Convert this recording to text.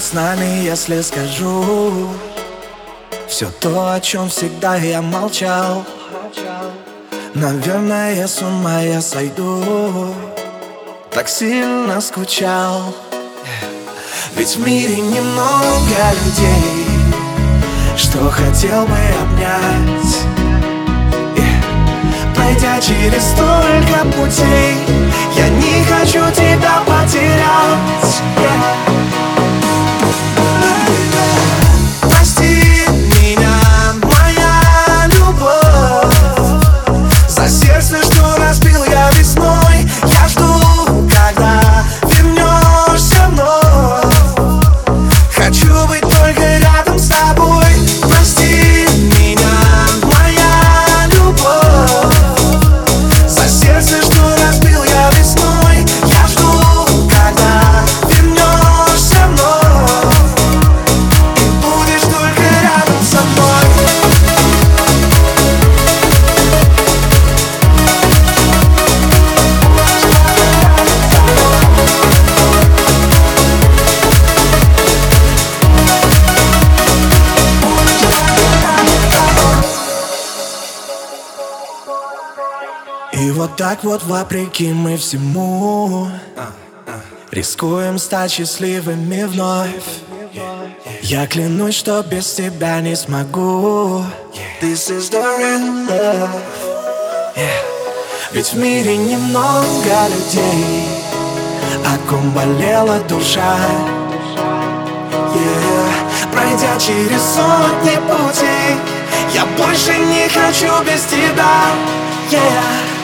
станет с нами, если скажу. Все то, о чем всегда я молчал. Наверное, с ума я сойду. Так сильно скучал. Ведь в мире немного людей. Что хотел бы обнять? Пройдя через столько путей И вот так вот вопреки мы всему Рискуем стать счастливыми вновь Я клянусь, что без тебя не смогу This is the real love. Ведь в мире немного людей О ком болела душа yeah. Пройдя через сотни путей Я больше не хочу без тебя yeah.